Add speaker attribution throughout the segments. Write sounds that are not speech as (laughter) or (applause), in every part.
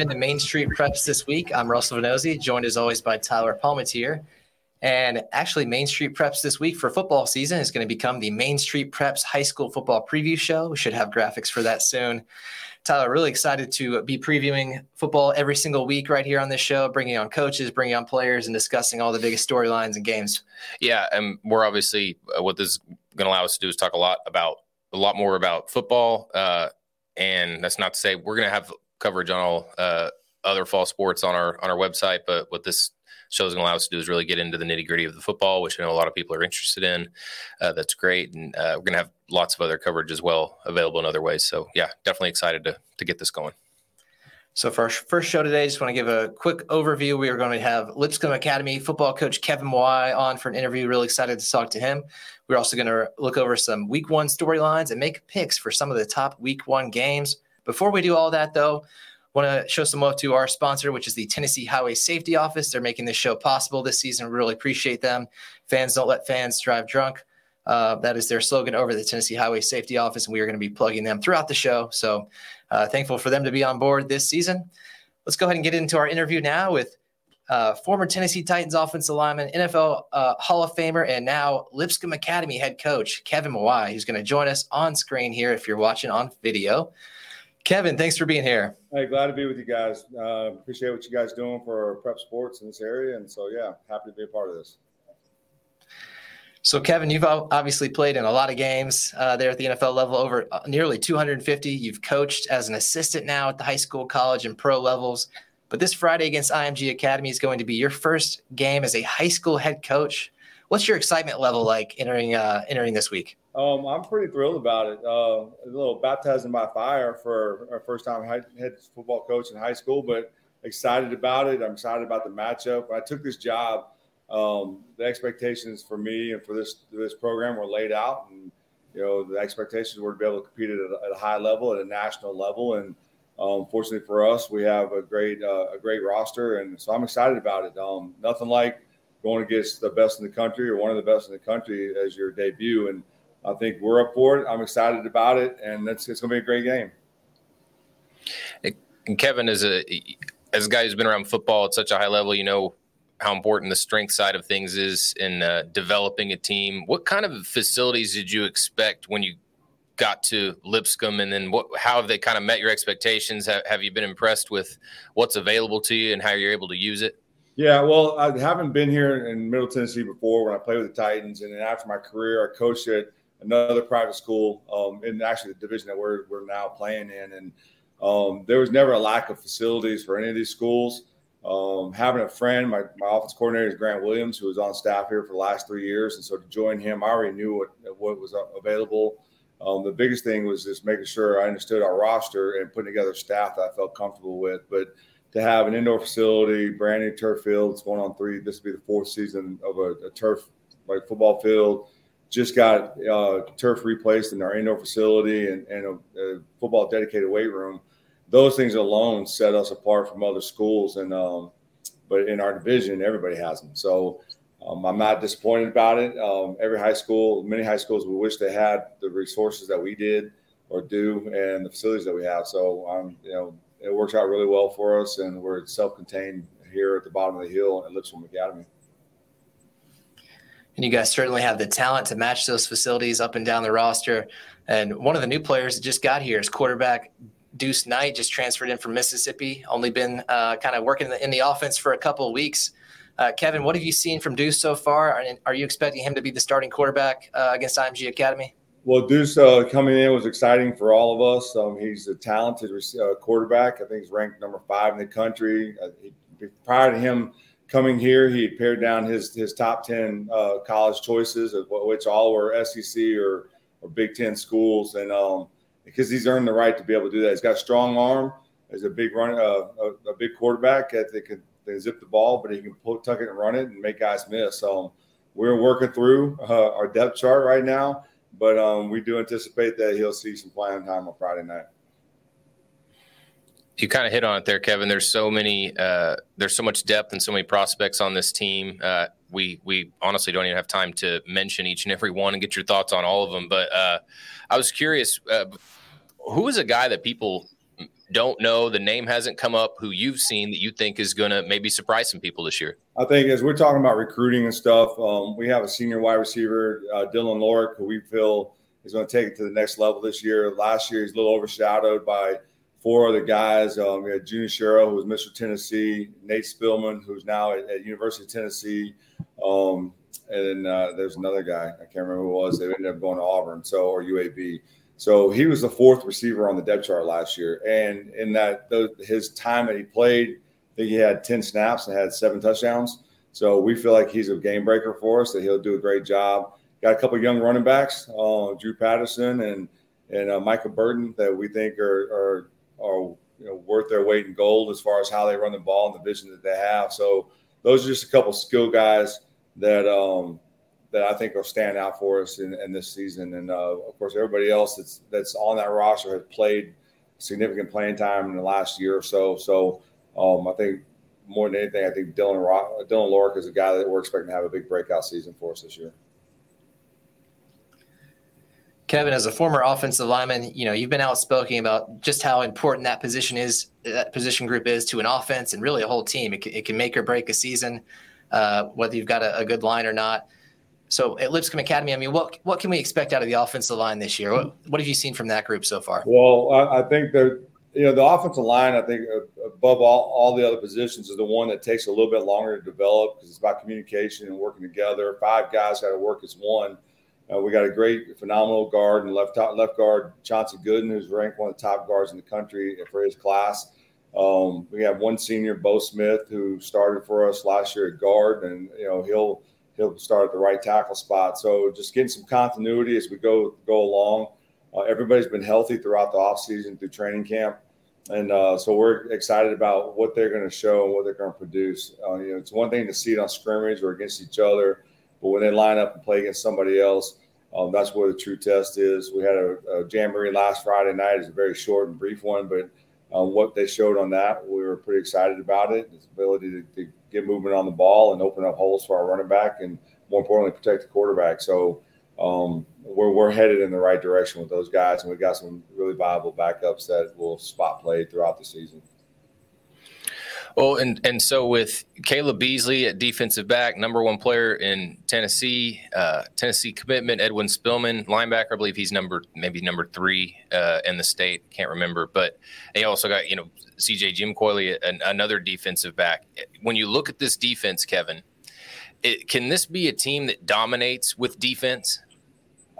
Speaker 1: Welcome into Main Street Preps this week. I'm Russell Venozzi, joined as always by Tyler Palmatier. And actually, Main Street Preps this week for football season is going to become the Main Street Preps High School Football Preview Show. We should have graphics for that soon. Tyler, really excited to be previewing football every single week right here on this show, bringing on coaches, bringing on players, and discussing all the biggest storylines and games.
Speaker 2: Yeah, and we're obviously uh, what this is going to allow us to do is talk a lot about a lot more about football. Uh, and that's not to say we're going to have coverage on all uh, other fall sports on our on our website, but what this show is going to allow us to do is really get into the nitty gritty of the football, which I know a lot of people are interested in. Uh, that's great, and uh, we're going to have lots of other coverage as well available in other ways. So yeah, definitely excited to to get this going.
Speaker 1: So for our first show today, just want to give a quick overview. We are going to have Lipscomb Academy football coach Kevin Mawae on for an interview. Really excited to talk to him. We're also going to look over some week one storylines and make picks for some of the top week one games. Before we do all that, though, want to show some love to our sponsor, which is the Tennessee Highway Safety Office. They're making this show possible this season. Really appreciate them. Fans don't let fans drive drunk. Uh, that is their slogan over the Tennessee Highway Safety Office, and we are going to be plugging them throughout the show. So uh, thankful for them to be on board this season. Let's go ahead and get into our interview now with uh, former Tennessee Titans offensive lineman, NFL uh, Hall of Famer, and now Lipscomb Academy head coach Kevin Mawae, who's going to join us on screen here if you're watching on video. Kevin, thanks for being here.
Speaker 3: Hey, glad to be with you guys. Uh, appreciate what you guys doing for prep sports in this area, and so yeah, happy to be a part of this.
Speaker 1: So, Kevin, you've obviously played in a lot of games uh, there at the NFL level, over uh, nearly 250. You've coached as an assistant now at the high school, college, and pro levels. But this Friday against IMG Academy is going to be your first game as a high school head coach. What's your excitement level like entering uh, entering this week?
Speaker 3: Um, I'm pretty thrilled about it. Uh, a little baptizing by fire for our first time head football coach in high school, but excited about it. I'm excited about the matchup. When I took this job, um, the expectations for me and for this this program were laid out, and you know the expectations were to be able to compete at a, at a high level, at a national level, and um, fortunately for us, we have a great uh, a great roster, and so I'm excited about it. Um, nothing like going against the best in the country or one of the best in the country as your debut, and I think we're up for it. I'm excited about it, and it's, it's going to be a great game.
Speaker 2: And Kevin, is a as a guy who's been around football at such a high level, you know how important the strength side of things is in uh, developing a team. What kind of facilities did you expect when you got to Lipscomb, and then what? How have they kind of met your expectations? Have, have you been impressed with what's available to you and how you're able to use it?
Speaker 3: Yeah, well, I haven't been here in Middle Tennessee before when I played with the Titans, and then after my career, I coached at another private school um, in actually the division that we're we're now playing in, and um, there was never a lack of facilities for any of these schools. Um, having a friend, my, my office coordinator is Grant Williams, who was on staff here for the last three years. And so to join him, I already knew what, what was available. Um, the biggest thing was just making sure I understood our roster and putting together staff that I felt comfortable with. But to have an indoor facility, brand new turf field, it's going on three, this would be the fourth season of a, a turf like football field. Just got uh, turf replaced in our indoor facility and, and a, a football dedicated weight room those things alone set us apart from other schools. And um, but in our division, everybody has them. So um, I'm not disappointed about it. Um, every high school, many high schools, we wish they had the resources that we did or do and the facilities that we have. So um, you know, it works out really well for us, and we're self-contained here at the bottom of the hill at Lipscomb Academy.
Speaker 1: And you guys certainly have the talent to match those facilities up and down the roster. And one of the new players that just got here is quarterback Deuce Knight just transferred in from Mississippi, only been uh, kind of working in the, in the, offense for a couple of weeks. Uh, Kevin, what have you seen from Deuce so far? Are, are you expecting him to be the starting quarterback uh, against IMG Academy?
Speaker 3: Well, Deuce uh, coming in was exciting for all of us. Um, he's a talented uh, quarterback. I think he's ranked number five in the country. Uh, prior to him coming here, he pared down his his top ten college choices, which all were SEC or, or Big Ten schools, and um, because he's earned the right to be able to do that. He's got a strong arm. He's a big run, uh, a, a, big quarterback that they can, zip the ball, but he can pull, tuck it and run it and make guys miss. So we're working through uh, our depth chart right now, but um, we do anticipate that he'll see some playing time on Friday night.
Speaker 2: You kind of hit on it there, Kevin. There's so many, uh, there's so much depth and so many prospects on this team. Uh, we we honestly don't even have time to mention each and every one and get your thoughts on all of them. But uh, I was curious, uh, who is a guy that people don't know, the name hasn't come up, who you've seen that you think is going to maybe surprise some people this year?
Speaker 3: I think as we're talking about recruiting and stuff, um, we have a senior wide receiver, uh, Dylan Lorick, who we feel is going to take it to the next level this year. Last year, he's a little overshadowed by four other guys. Um, we had Junior Sherrill, who was Mr. Tennessee, Nate Spillman, who's now at, at University of Tennessee, um, and then uh, there's another guy I can't remember who it was. They ended up going to Auburn, so or UAB. So he was the fourth receiver on the depth chart last year, and in that his time that he played, I think he had ten snaps and had seven touchdowns. So we feel like he's a game breaker for us. That he'll do a great job. Got a couple young running backs, uh, Drew Patterson and and uh, Michael Burton, that we think are are are you know, worth their weight in gold as far as how they run the ball and the vision that they have. So those are just a couple skill guys that um, that I think will stand out for us in, in this season. And uh, of course, everybody else that's that's on that roster has played significant playing time in the last year or so. So um, I think more than anything, I think Dylan Rock, Dylan Lorick is a guy that we're expecting to have a big breakout season for us this year.
Speaker 1: Kevin, as a former offensive lineman, you know you've been outspoken about just how important that position is, that position group is to an offense and really a whole team. It can, it can make or break a season, uh, whether you've got a, a, good line or not. So at Lipscomb Academy, I mean, what what can we expect out of the offensive line this year? What, what have you seen from that group so far?
Speaker 3: Well, I, I think that you know the offensive line. I think uh, above all all the other positions is the one that takes a little bit longer to develop because it's about communication and working together. Five guys got to work as one uh, we got a great, phenomenal guard and left top, left guard Chauncey Gooden, who's ranked one of the top guards in the country for his class. Um, we have one senior, Bo Smith, who started for us last year at guard, and you know he'll he'll start at the right tackle spot. So just getting some continuity as we go go along. Uh, everybody's been healthy throughout the offseason through training camp. And uh, so we're excited about what they're going to show and what they're going to produce. Uh, you know, it's one thing to see it on scrimmage or against each other, but when they line up and play against somebody else, um, that's where the true test is. We had a, a jamboree last Friday night. It's a very short and brief one, but um, what they showed on that, we were pretty excited about it. Its ability to, to, get movement on the ball and open up holes for our running back, and more importantly, protect the quarterback. So um, we're, we're headed in the right direction with those guys, and we've got some really viable backups that will spot play throughout the season.
Speaker 2: Well, and and so with Caleb Beasley at defensive back, number one player in Tennessee, uh, Tennessee commitment, Edwin Spillman, linebacker. I believe he's number maybe number three uh, in the state. Can't remember, but they also got you know C.J. Jim Coyley, an, another defensive back. When you look at this defense, Kevin, it, can this be a team that dominates with defense?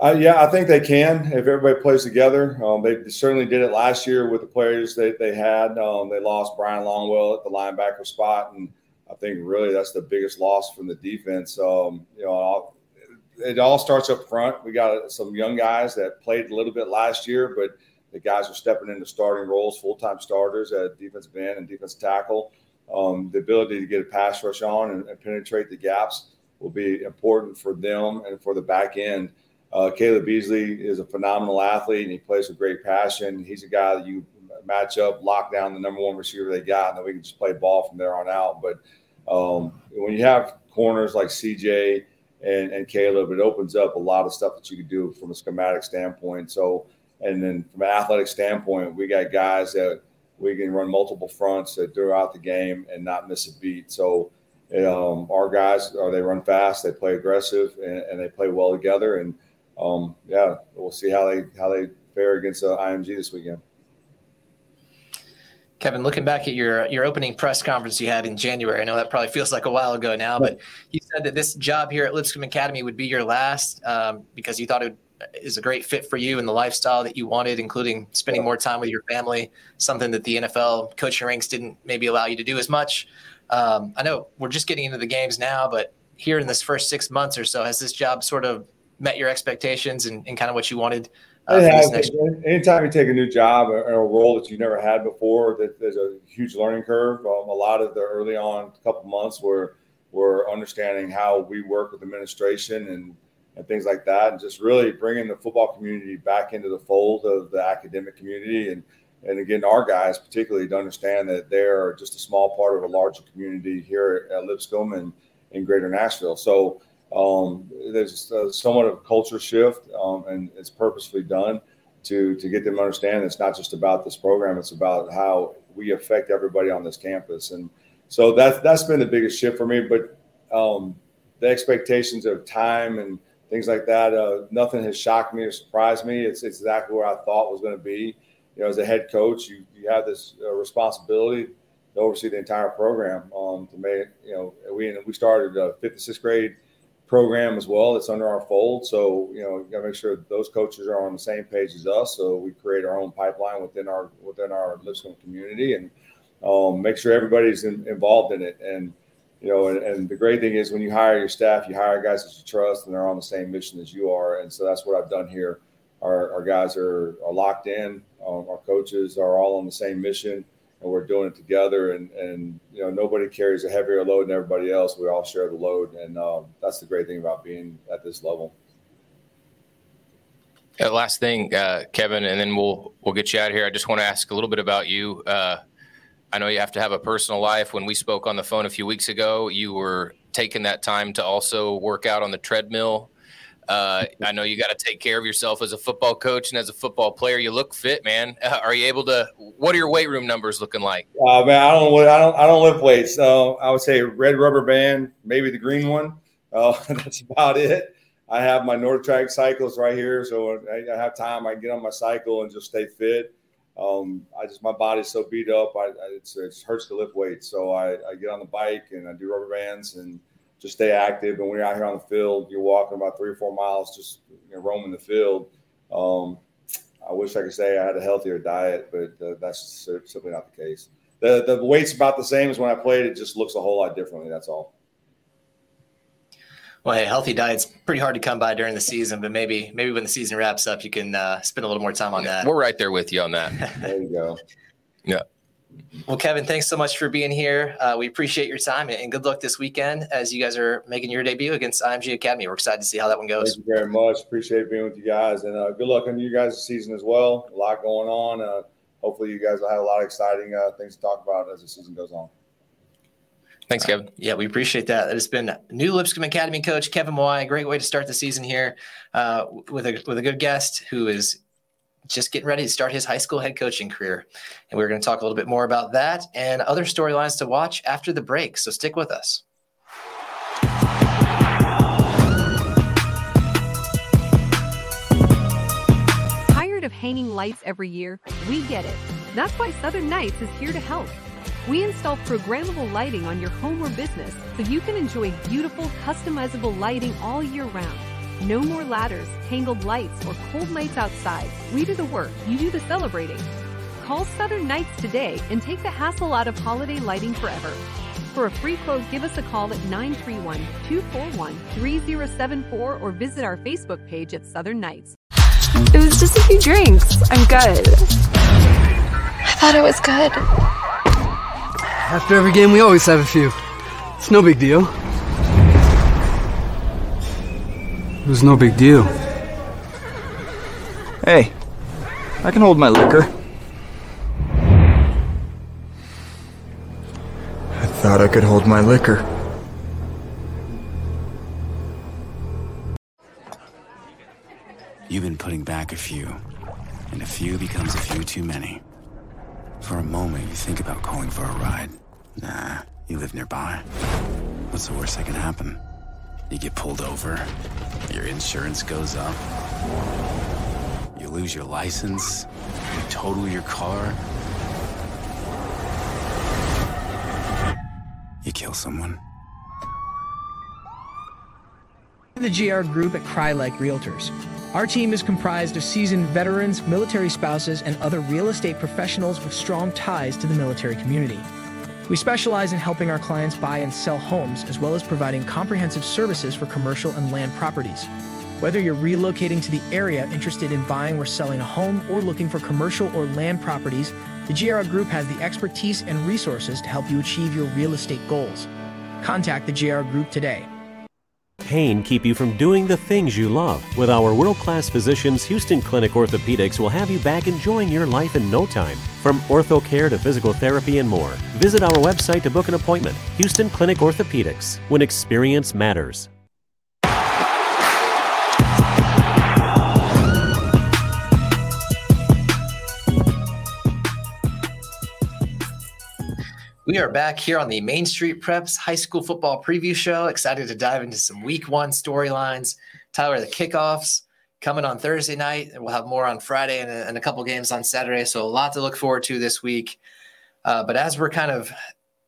Speaker 3: Uh, yeah, I think they can if everybody plays together. Um, they certainly did it last year with the players they, they had. Um, they lost Brian Longwell at the linebacker spot, and I think really that's the biggest loss from the defense. Um, you know, it all starts up front. We got some young guys that played a little bit last year, but the guys are stepping into starting roles, full time starters at defensive end and defense tackle. Um, the ability to get a pass rush on and, and penetrate the gaps will be important for them and for the back end. Uh, Caleb Beasley is a phenomenal athlete and he plays with great passion. He's a guy that you match up, lock down the number one receiver they got, and then we can just play ball from there on out. But um, when you have corners like CJ and, and Caleb, it opens up a lot of stuff that you can do from a schematic standpoint. So, and then from an athletic standpoint, we got guys that we can run multiple fronts throughout the game and not miss a beat. So, um, our guys are they run fast, they play aggressive, and, and they play well together. And um, yeah, we'll see how they how they fare against uh, IMG this weekend.
Speaker 1: Kevin, looking back at your your opening press conference you had in January, I know that probably feels like a while ago now, but you said that this job here at Lipscomb Academy would be your last um, because you thought it is a great fit for you and the lifestyle that you wanted, including spending more time with your family, something that the NFL coaching ranks didn't maybe allow you to do as much. Um, I know we're just getting into the games now, but here in this first six months or so, has this job sort of met your expectations and, and kind of what you wanted uh,
Speaker 3: anytime you take a new job or, a role that you never had before, that there's a huge learning curve. Um, a lot of the early on couple months where we're understanding how we work with administration and and things like that, and just really bringing the football community back into the fold of the academic community, and and again, our guys particularly to understand that they're just a small part of a larger community here at Lipscomb and in Greater Nashville. So um, there's uh, somewhat of a culture shift, um, and it's purposefully done. to to get them to understand it's not just about this program; it's about how we affect everybody on this campus. And so that's that's been the biggest shift for me. But um, the expectations of time and things like that, uh, nothing has shocked me or surprised me. It's, it's exactly where I thought was going to be. You know, as a head coach, you you have this uh, responsibility to oversee the entire program. Um, to make you know, we we started a fifth and sixth grade program as well. It's under our fold, so you know, you got to make sure those coaches are on the same page as us. So we create our own pipeline within our within our Lipscomb community and um, make sure everybody's in, involved in it. And you know, and, and, the great thing is when you hire your staff, you hire guys that you trust and they're on the same mission as you are. And so that's what I've done here. Our, our guys are, are locked in. Um, our coaches are all on the same mission and we're doing it together. And, and, you know, nobody carries a heavier load than everybody else. We all share the load. And um, that's the great thing about being at this level.
Speaker 2: Uh, last thing, uh, Kevin, and then we'll we'll get you out of here. I just want to ask a little bit about you. Uh, I know you have to have a personal life. When we spoke on the phone a few weeks ago, you were taking that time to also work out on the treadmill. Uh, (laughs) I know you got to take care of yourself as a football coach and as a football player. You look fit, man. Uh, (laughs) are you able to? What are your weight room numbers looking like?
Speaker 3: Uh, man, I don't. I don't. I don't lift weights. So I would say red rubber band, maybe the green one. Uh, (laughs) that's about it. I have my NordicTrack cycles right here, so I, I have time. I get on my cycle and just stay fit. Um, I just my body's so beat up. I, I it hurts to lift weights, so I, I, get on the bike and I do rubber bands and just stay active. And when you're out here on the field, you're walking about three or four miles, just you know, roaming the field. Um, I wish I could say I had a healthier diet, but uh, that's simply not the case. The the weight's about the same as when I played. It just looks a whole lot differently. That's all.
Speaker 1: Well, hey, healthy diet's pretty hard to come by during the season, but maybe maybe when the season wraps up, you can uh, spend a little more time on that.
Speaker 2: We're right there with you on that. (laughs)
Speaker 3: there you go.
Speaker 2: Yeah.
Speaker 1: Well, Kevin, thanks so much for being here. Uh, we appreciate your time and good luck this weekend as you guys are making your debut against IMG Academy. We're excited to see how that one goes.
Speaker 3: Thank you very much. Appreciate being with you guys, and uh, good luck on you guys' season as well. A lot going on. Uh, hopefully, you guys will have a lot of exciting uh, things to talk about as the season goes on.
Speaker 2: Thanks, Kevin.
Speaker 1: Yeah, we appreciate that. It has been new Lipscomb Academy coach Kevin Mawae. Great way to start the season here uh, with a with a good guest who is just getting ready to start his high school head coaching career. And we're going to talk a little bit more about that and other storylines to watch after the break. So stick with us.
Speaker 4: Tired of hanging lights every year? We get it. That's why Southern Nights is here to help. We install programmable lighting on your home or business so you can enjoy beautiful, customizable lighting all year round. No more ladders, tangled lights, or cold nights outside. We do the work, you do the celebrating. Call Southern Nights today and take the hassle out of holiday lighting forever. For a free quote, give us a call at 931 241 3074 or visit our Facebook page at Southern Nights.
Speaker 5: It was just a few drinks. I'm good. I thought it was good.
Speaker 6: After every game, we always have a few. It's no big deal. It was no big deal.
Speaker 7: Hey, I can hold my liquor. I thought I could hold my liquor.
Speaker 8: You've been putting back a few, and a few becomes a few too many. For a moment, you think about calling for a ride. Nah, you live nearby. What's the worst that can happen? You get pulled over, your insurance goes up, you lose your license, you total your car, you kill someone.
Speaker 9: The GR Group at Crye-Leike Realtors. Our team is comprised of seasoned veterans, military spouses, and other real estate professionals with strong ties to the military community. We specialize in helping our clients buy and sell homes, as well as providing comprehensive services for commercial and land properties. Whether you're relocating to the area interested in buying or selling a home or looking for commercial or land properties, the GR Group has the expertise and resources to help you achieve your real estate goals. Contact the GR Group today
Speaker 10: pain keep you from doing the things you love. With our world class physicians, Houston Clinic Orthopedics will have you back enjoying your life in no time. From ortho care to physical therapy and more. Visit our website to book an appointment. Houston Clinic Orthopedics, when experience matters.
Speaker 1: We are back here on the Main Street Preps High School Football Preview Show. Excited to dive into some Week One storylines. Tyler, the kickoffs coming on Thursday night, and we'll have more on Friday and a, and a couple games on Saturday. So a lot to look forward to this week. Uh, but as we're kind of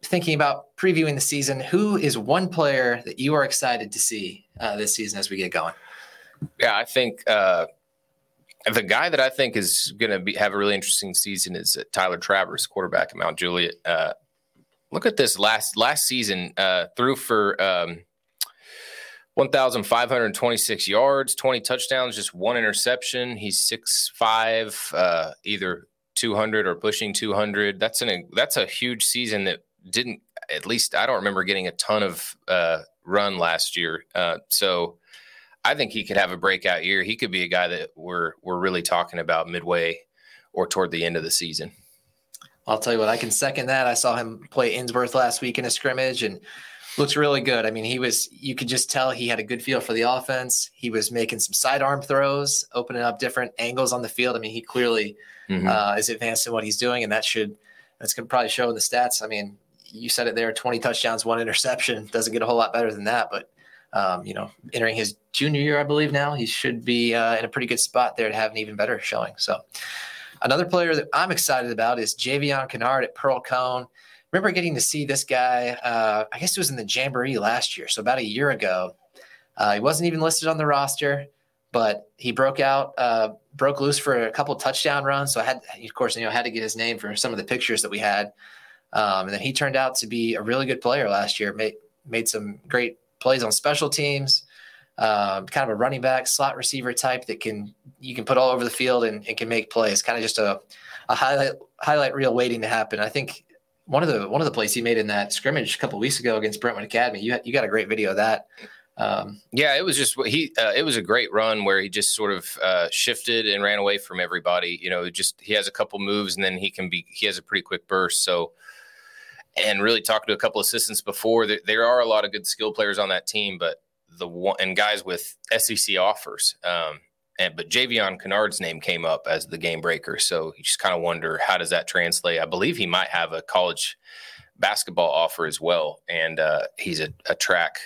Speaker 1: thinking about previewing the season, who is one player that you are excited to see uh, this season as we get going?
Speaker 2: Yeah, I think uh, the guy that I think is going to have a really interesting season is Tyler Travers, quarterback at Mount Juliet. Uh, look at this last last season uh, threw for um, 1,526 yards, 20 touchdowns, just one interception. He's six five, uh, either 200 or pushing 200. That's an that's a huge season that didn't at least I don't remember getting a ton of uh, run last year. Uh, so I think he could have a breakout year. He could be a guy that we're we're really talking about midway or toward the end of the season.
Speaker 1: I'll tell you what, I can second that. I saw him play Ensworth last week in a scrimmage and looks really good. I mean, he was, you could just tell he had a good feel for the offense. He was making some sidearm throws, opening up different angles on the field. I mean, he clearly mm-hmm. uh, is advanced in what he's doing, and that should, that's going to probably show in the stats. I mean, you said it there 20 touchdowns, one interception. (laughs) Doesn't get a whole lot better than that, but. Um, you know, entering his junior year, I believe now he should be uh, in a pretty good spot there to have an even better showing. So, Another player that I'm excited about is Javion Kennard at Pearl-Cohn. Remember getting to see this guy, uh, I guess it was in the Jamboree last year, so about a year ago. Uh, he wasn't even listed on the roster, but he broke out, uh, broke loose for a couple touchdown runs. So I had, of course, you know, had to get his name for some of the pictures that we had. Um, and then he turned out to be a really good player last year. Made made some great plays on special teams uh, kind of a running back, slot receiver type that can you can put all over the field and, and can make plays. Kind of just a, a highlight highlight reel waiting to happen. I think one of the one of the plays he made in that scrimmage a couple weeks ago against Brentwood Academy. You you got a great video of that.
Speaker 2: Um, yeah, it was just he. Uh, it was a great run where he just sort of uh, shifted and ran away from everybody. You know, just he has a couple moves and then he can be. He has a pretty quick burst. So, and really talking to a couple assistants before, there, there are a lot of good skill players on that team, but the one and guys with SEC offers. Um, and but Javion Kennard's name came up as the game breaker, so you just kind of wonder how does that translate. I believe he might have a college basketball offer as well, and uh, he's a, a track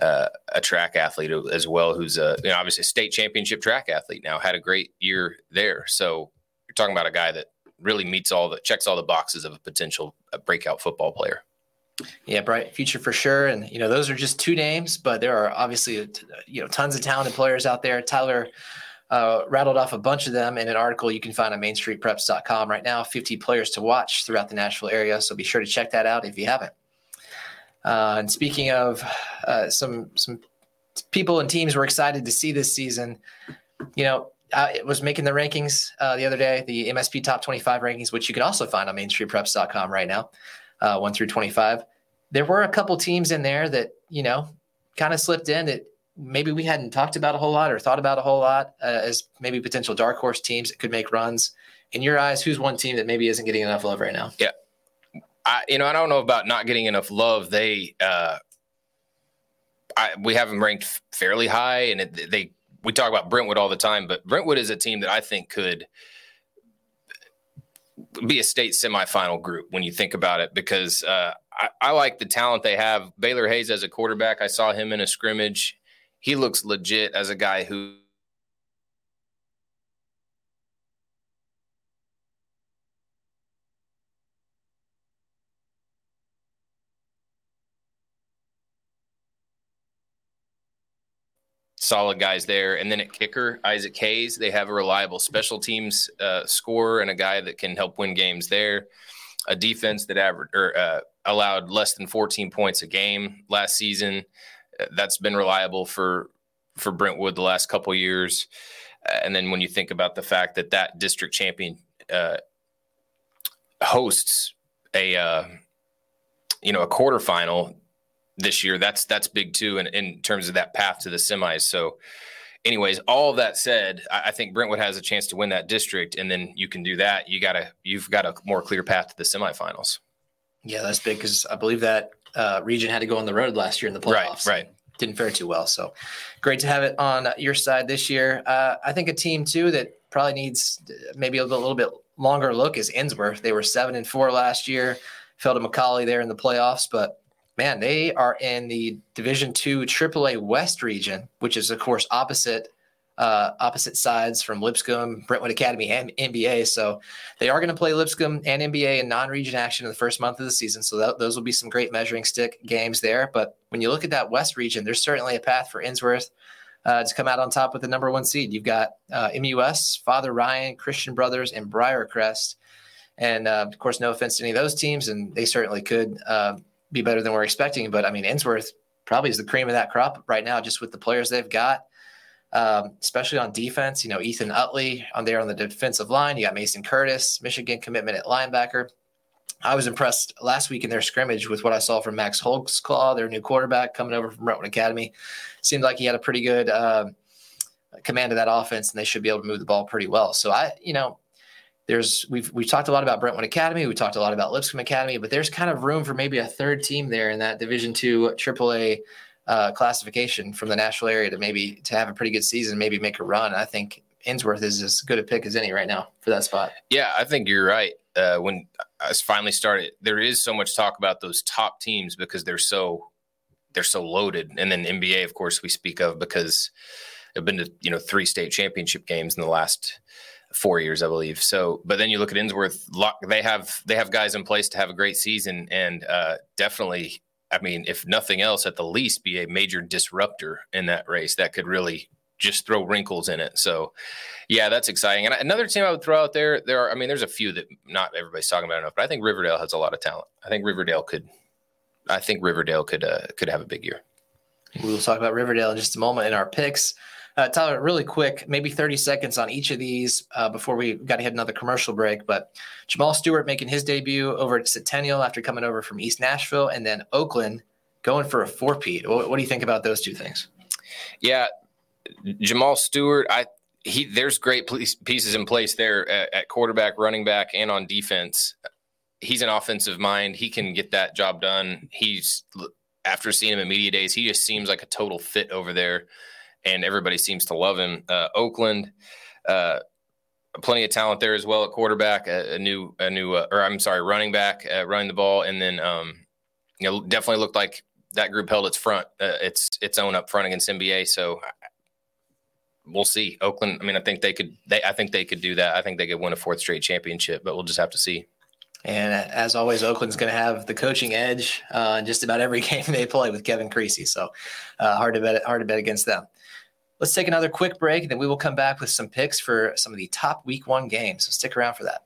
Speaker 2: uh, a track athlete as well, who's a you know, obviously a state championship track athlete now. Had a great year there, so you're talking about a guy that really meets all the checks all the boxes of a potential breakout football player.
Speaker 1: Yeah, bright future for sure. And you know, those are just two names, but there are obviously you know tons of talented players out there. Tyler uh, rattled off a bunch of them in an article you can find on MainStreetPreps.com right now. 50 players to watch throughout the Nashville area, so be sure to check that out if you haven't. Uh, and speaking of uh, some some people and teams we're excited to see this season, you know, uh, it was making the rankings uh, the other day, the MSP Top 25 rankings, which you can also find on MainStreetPreps.com right now uh, one through 25. There were a couple teams in there that, you know, kind of slipped in that maybe we hadn't talked about a whole lot or thought about a whole lot uh, as maybe potential dark horse teams that could make runs. In your eyes, who's one team that maybe isn't getting enough love right now?
Speaker 2: Yeah. I, you know, I don't know about not getting enough love. They, uh, I, we have them ranked fairly high, and it, they we talk about Brentwood all the time, but Brentwood is a team that I think could be a state semifinal group when you think about it because uh, I, I, like the talent they have. Baylor Hayes as a quarterback, I saw him in a scrimmage. He looks legit as a guy who solid guys there. And then at kicker, Isaac Hayes, they have a reliable special teams uh, scorer and a guy that can help win games there. A defense that averaged or uh, allowed less than 14 points a game last season. Uh, that's been reliable for for Brentwood the last couple years. Uh, and then when you think about the fact that that district champion uh, hosts a uh, you know a quarterfinal this year. That's that's big too, in, in terms of that path to the semis. So, anyways, all of that said, I, I think Brentwood has a chance to win that district, and then you can do that. You gotta you've got a more clear path to the semifinals.
Speaker 1: Yeah, that's big because I believe that uh, region had to go on the road last year in the playoffs.
Speaker 2: Right, right.
Speaker 1: Didn't fare too well. So great to have it on your side this year. Uh, I think a team too that probably needs maybe a little, bit longer look is Ensworth. They were seven and four last year fell to McCallie there in the playoffs, but man, they are in the Division Two AAA West region, which is of course opposite uh, opposite sides from Lipscomb, Brentwood Academy, and NBA. So they are going to play Lipscomb and NBA in non-region action in the first month of the season. So that, those will be some great measuring stick games there. But when you look at that West region, there's certainly a path for Ensworth uh, to come out on top with the number one seed. You've got uh, MUS, Father Ryan, Christian Brothers, and Briarcrest. And uh, of course, no offense to any of those teams, and they certainly could uh, be better than we're expecting. But I mean, Ensworth probably is the cream of that crop right now, just with the players they've got, um, especially on defense. You know, Ethan Utley on there on the defensive line. You got Mason Curtis, Michigan commitment at linebacker. I was impressed last week in their scrimmage with what I saw from Max Holtzclaw, their new quarterback coming over from Brentwood Academy. Seemed like he had a pretty good uh, command of that offense, and they should be able to move the ball pretty well. So I, you know, there's we've we've talked a lot about Brentwood Academy, we talked a lot about Lipscomb Academy, but there's kind of room for maybe a third team there in that Division two AAA uh, classification from the Nashville area to maybe to have a pretty good season, maybe make a run. I think Ensworth is as good a pick as any right now for that spot.
Speaker 2: Yeah, I think you're right. Uh, when I finally started, there is so much talk about those top teams because they're so they're so loaded, and then NBA, of course, we speak of because they've been to you know three state championship games in the last four years, I believe. So, but then you look at Ensworth; they have they have guys in place to have a great season, and uh, definitely, I mean, if nothing else, at the least, be a major disruptor in that race that could really just throw wrinkles in it. So, yeah, that's exciting. And another team I would throw out there, there are, I mean, there's a few that not everybody's talking about enough, but I think Riverdale has a lot of talent. I think Riverdale could, I think Riverdale could uh, could have a big year.
Speaker 1: We will talk about Riverdale in just a moment in our picks. Uh, Tyler, really quick, maybe 30 seconds on each of these uh, before we got to hit another commercial break. But Jamal Stewart making his debut over at Centennial after coming over from East Nashville, and then Oakland going for a four-peat. What, what do you think about those two things?
Speaker 2: Yeah, Jamal Stewart, I he there's great pieces in place there at, at, quarterback, running back, and on defense. He's an offensive mind. He can get that job done. He's after seeing him at media days, he just seems like a total fit over there and everybody seems to love him. Uh, Oakland, uh, plenty of talent there as well at quarterback. A, a new, a new, uh, or I'm sorry, running back, uh, running the ball, and then um, you know definitely looked like that group held its front, uh, its its own up front against NBA. So we'll see. Oakland. I mean, I think they could. They, I think they could do that. I think they could win a fourth straight championship, but we'll just have to see.
Speaker 1: And as always, Oakland's going to have the coaching edge uh, in just about every (laughs) game they play with Kevin Creasy. So uh, hard to bet. Hard to bet against them. Let's take another quick break, and then we will come back with some picks for some of the top week one games. So stick around for that.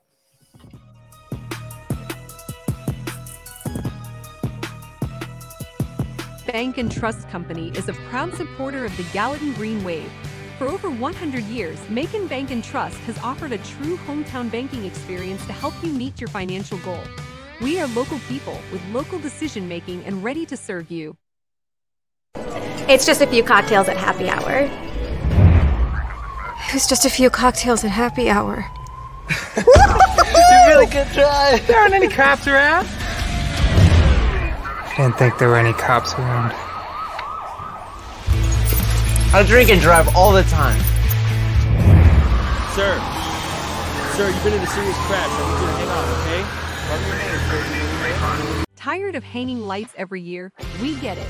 Speaker 4: Bank and Trust Company is a proud supporter of the Gallatin Green Wave. For over 100 years, Macon Bank and Trust has offered a true hometown banking experience to help you meet your financial goal. We are local people with local decision making and ready to serve you.
Speaker 11: It's just a few cocktails at happy hour.
Speaker 5: It was just a few cocktails at happy hour.
Speaker 6: you really good try.
Speaker 9: There aren't any cops around.
Speaker 12: I didn't think there were any cops around.
Speaker 13: I drink and drive all the time.
Speaker 14: Sir. Sir, you've been in a serious crash. I need you to hang on, okay?
Speaker 4: Tired of hanging lights every year? We get it.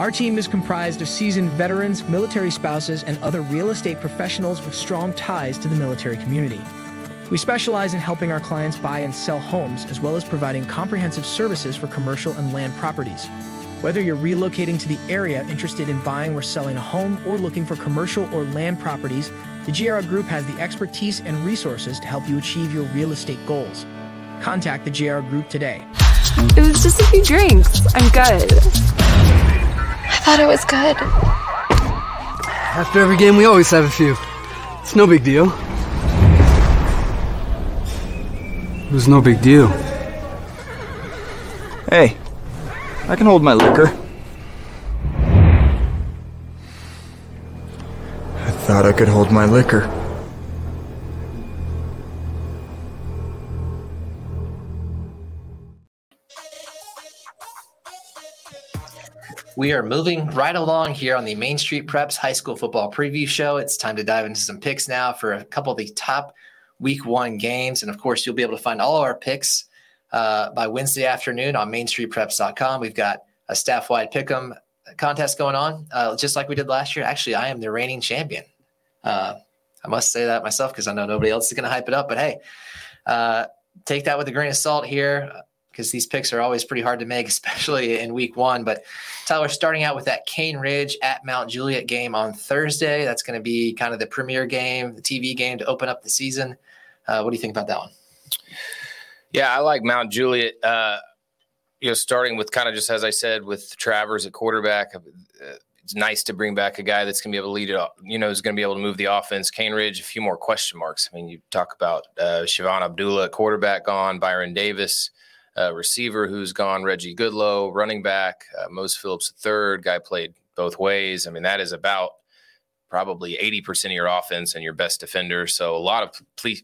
Speaker 9: Our team is comprised of seasoned veterans, military spouses, and other real estate professionals with strong ties to the military community. We specialize in helping our clients buy and sell homes, as well as providing comprehensive services for commercial and land properties. Whether you're relocating to the area interested in buying or selling a home or looking for commercial or land properties, the GR Group has the expertise and resources to help you achieve your real estate goals. Contact the GR Group today.
Speaker 5: It was just a few drinks. I'm good. I thought it was good.
Speaker 6: After every game, we always have a few. It's no big deal.
Speaker 7: It was no big deal. Hey, I can hold my liquor. I thought I could hold my liquor.
Speaker 1: We are moving right along here on the Main Street Preps High School Football Preview Show. It's time to dive into some picks now for a couple of the top week one games. And of course, you'll be able to find all of our picks uh, by Wednesday afternoon on mainstreetpreps.com. We've got a staff wide pick 'em contest going on, uh, just like we did last year. Actually, I am the reigning champion. Uh, I must say that myself because I know nobody else is going to hype it up. But hey, uh, take that with a grain of salt here because these picks are always pretty hard to make, (laughs) especially in week one. But Tyler, starting out with that Cane Ridge at Mount Juliet game on Thursday, that's going to be kind of the premier game, the TV game to open up the season. Uh, what do you think about that one?
Speaker 2: Yeah, I like Mount Juliet. Uh, you know, starting with kind of just as I said with Travers at quarterback, uh, it's nice to bring back a guy that's going to be able to lead it. You know, is going to be able to move the offense. Cane Ridge, a few more question marks. I mean, you talk about uh, Siobhan Abdullah, quarterback gone, Byron Davis, uh, receiver who's gone, Reggie Goodlow, running back, uh, Mose Phillips, third guy played both ways. I mean, that is about probably 80% of your offense and your best defender. So a lot of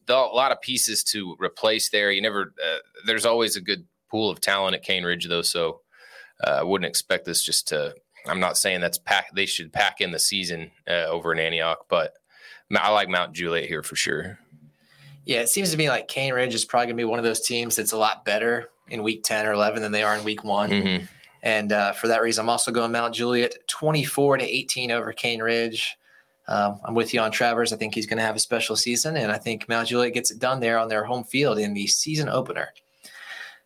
Speaker 2: a lot of pieces to replace there. You never uh, there's always a good pool of talent at Cane Ridge though, so uh, I wouldn't expect this just to I'm not saying that's pack they should pack in the season uh, over in Antioch, but I like Mount Juliet here for sure.
Speaker 1: Yeah, it seems to me like Cane Ridge is probably going to be one of those teams that's a lot better in week 10 or 11 than they are in week one. Mm-hmm. And uh, for that reason, I'm also going Mount Juliet 24 to 18 over Cane Ridge. Um, I'm with you on Travers. I think he's going to have a special season, and I think Mount Juliet gets it done there on their home field in the season opener.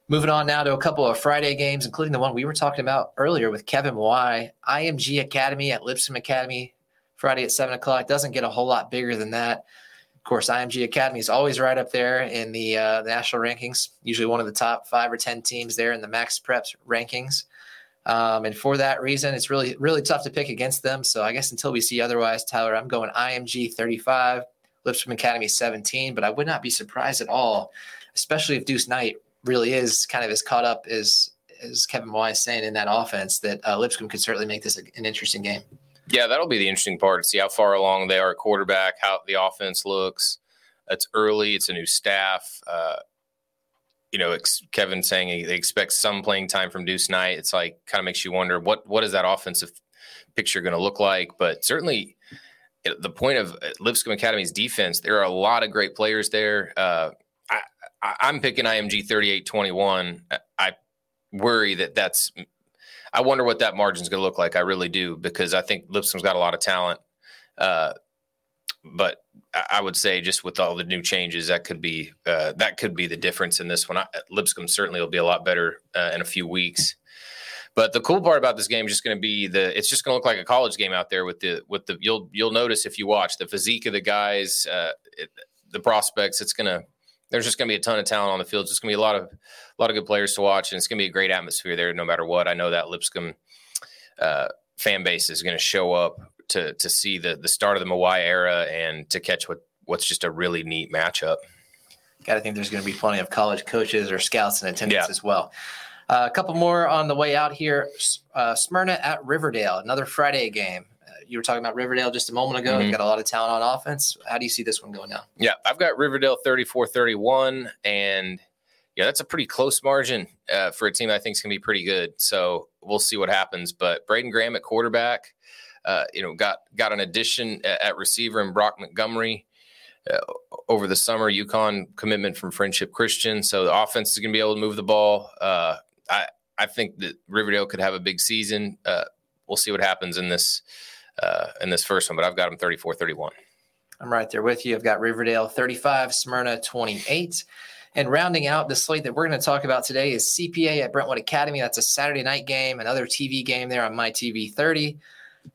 Speaker 1: Moving on now to a couple of Friday games, including the one we were talking about earlier with Kevin Y. IMG Academy at Lipscomb Academy, Friday at 7 o'clock. Doesn't get a whole lot bigger than that. Of course, IMG Academy is always right up there in the, uh, national rankings, usually one of the top five or 10 teams there in the Max Preps rankings. Um, and for that reason, it's really, really tough to pick against them. So I guess until we see otherwise, Tyler, I'm going IMG 35, Lipscomb Academy 17, but I would not be surprised at all, especially if Deuce Knight really is kind of as caught up as, as Kevin Wise saying in that offense that uh, Lipscomb could certainly make this an interesting game.
Speaker 2: Yeah, that'll be the interesting part to see how far along they are quarterback, how the offense looks. It's early. It's a new staff. Uh, you know, ex- Kevin saying he, they expect some playing time from Deuce Knight. It's like kind of makes you wonder what what is that offensive picture going to look like. But certainly, the point of uh, Lipscomb Academy's defense, there are a lot of great players there. Uh, I, am picking IMG 38-21. I worry that that's. I wonder what that margin is going to look like. I really do because I think Lipscomb's got a lot of talent. Uh, but I would say just with all the new changes, that could be uh, that could be the difference in this one. I, Lipscomb certainly will be a lot better uh, in a few weeks. But the cool part about this game is just going to be the it's just going to look like a college game out there with the with the you'll you'll notice if you watch the physique of the guys, uh, it, the prospects. It's going to there's just going to be a ton of talent on the field. It's just going to be a lot of a lot of good players to watch, and it's going to be a great atmosphere there no matter what. I know that Lipscomb uh, fan base is going to show up to to see the the start of the Mawae era and to catch what what's just a really neat matchup.
Speaker 1: Got to think there's going to be plenty of college coaches or scouts in attendance yeah. as well. Uh, a couple more on the way out here. Uh, Smyrna at Riverdale, another Friday game. Uh, you were talking about Riverdale just a moment ago. Mm-hmm. You've got a lot of talent on offense. How do you see this one going down?
Speaker 2: Yeah, I've got Riverdale 34 31. And yeah, that's a pretty close margin uh, for a team I think is going to be pretty good. So we'll see what happens. But Braden Graham at quarterback, uh, you know, got got an addition at, at receiver in Brock Montgomery. Uh, over the summer, UConn commitment from Friendship Christian, so the offense is going to be able to move the ball. Uh, I I think that Riverdale could have a big season. Uh, we'll see what happens in this uh, in this first one, but I've got them 34-31.
Speaker 1: I'm right there with you. I've got Riverdale 35, Smyrna 28. And rounding out the slate that we're going to talk about today is CPA at Brentwood Academy. That's a Saturday night game, another TV game there on my TV 30.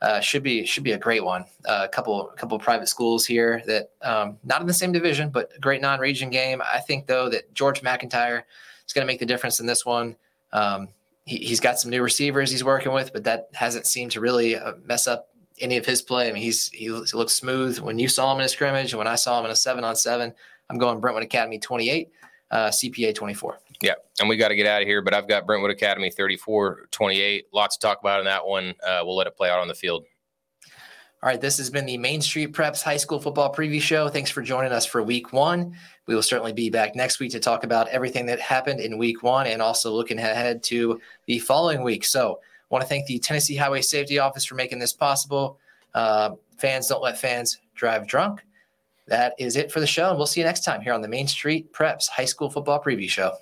Speaker 1: Uh, should be should be a great one. Uh, a couple a couple private schools here that um, not in the same division, but a great non-region game. I think though that George MacIntyre is going to make the difference in this one. Um, he, has got some new receivers he's working with, but that hasn't seemed to really uh, mess up any of his play. I mean, he's he looks, smooth when you saw him in a scrimmage, and when I saw him in a seven on seven. I'm going Brentwood Academy 28, uh, CPA 24.
Speaker 2: Yeah, and we got to get out of here, but I've got Brentwood Academy 34 28. Lots to talk about in that one. Uh, we'll let it play out on the field.
Speaker 1: All right, this has been the Main Street Preps High School Football Preview Show. Thanks for joining us for week one. We will certainly be back next week to talk about everything that happened in week one and also looking ahead to the following week. So, want to thank the Tennessee Highway Safety Office for making this possible. Uh, fans don't let fans drive drunk. That is it for the show, and we'll see you next time here on the Main Street Preps High School Football Preview Show.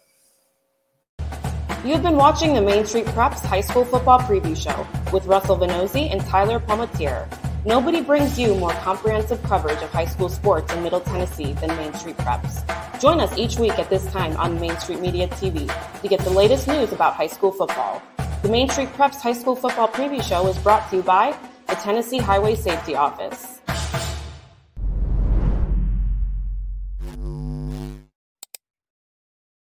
Speaker 15: You've been watching the Main Street Preps High School Football Preview Show with Russell Venozzi and Tyler Palmatier. Nobody brings you more comprehensive coverage of high school sports in Middle Tennessee than Main Street Preps. Join us each week at this time on Main Street Media TV to get the latest news about high school football. The Main Street Preps High School Football Preview Show is brought to you by the Tennessee Highway Safety Office.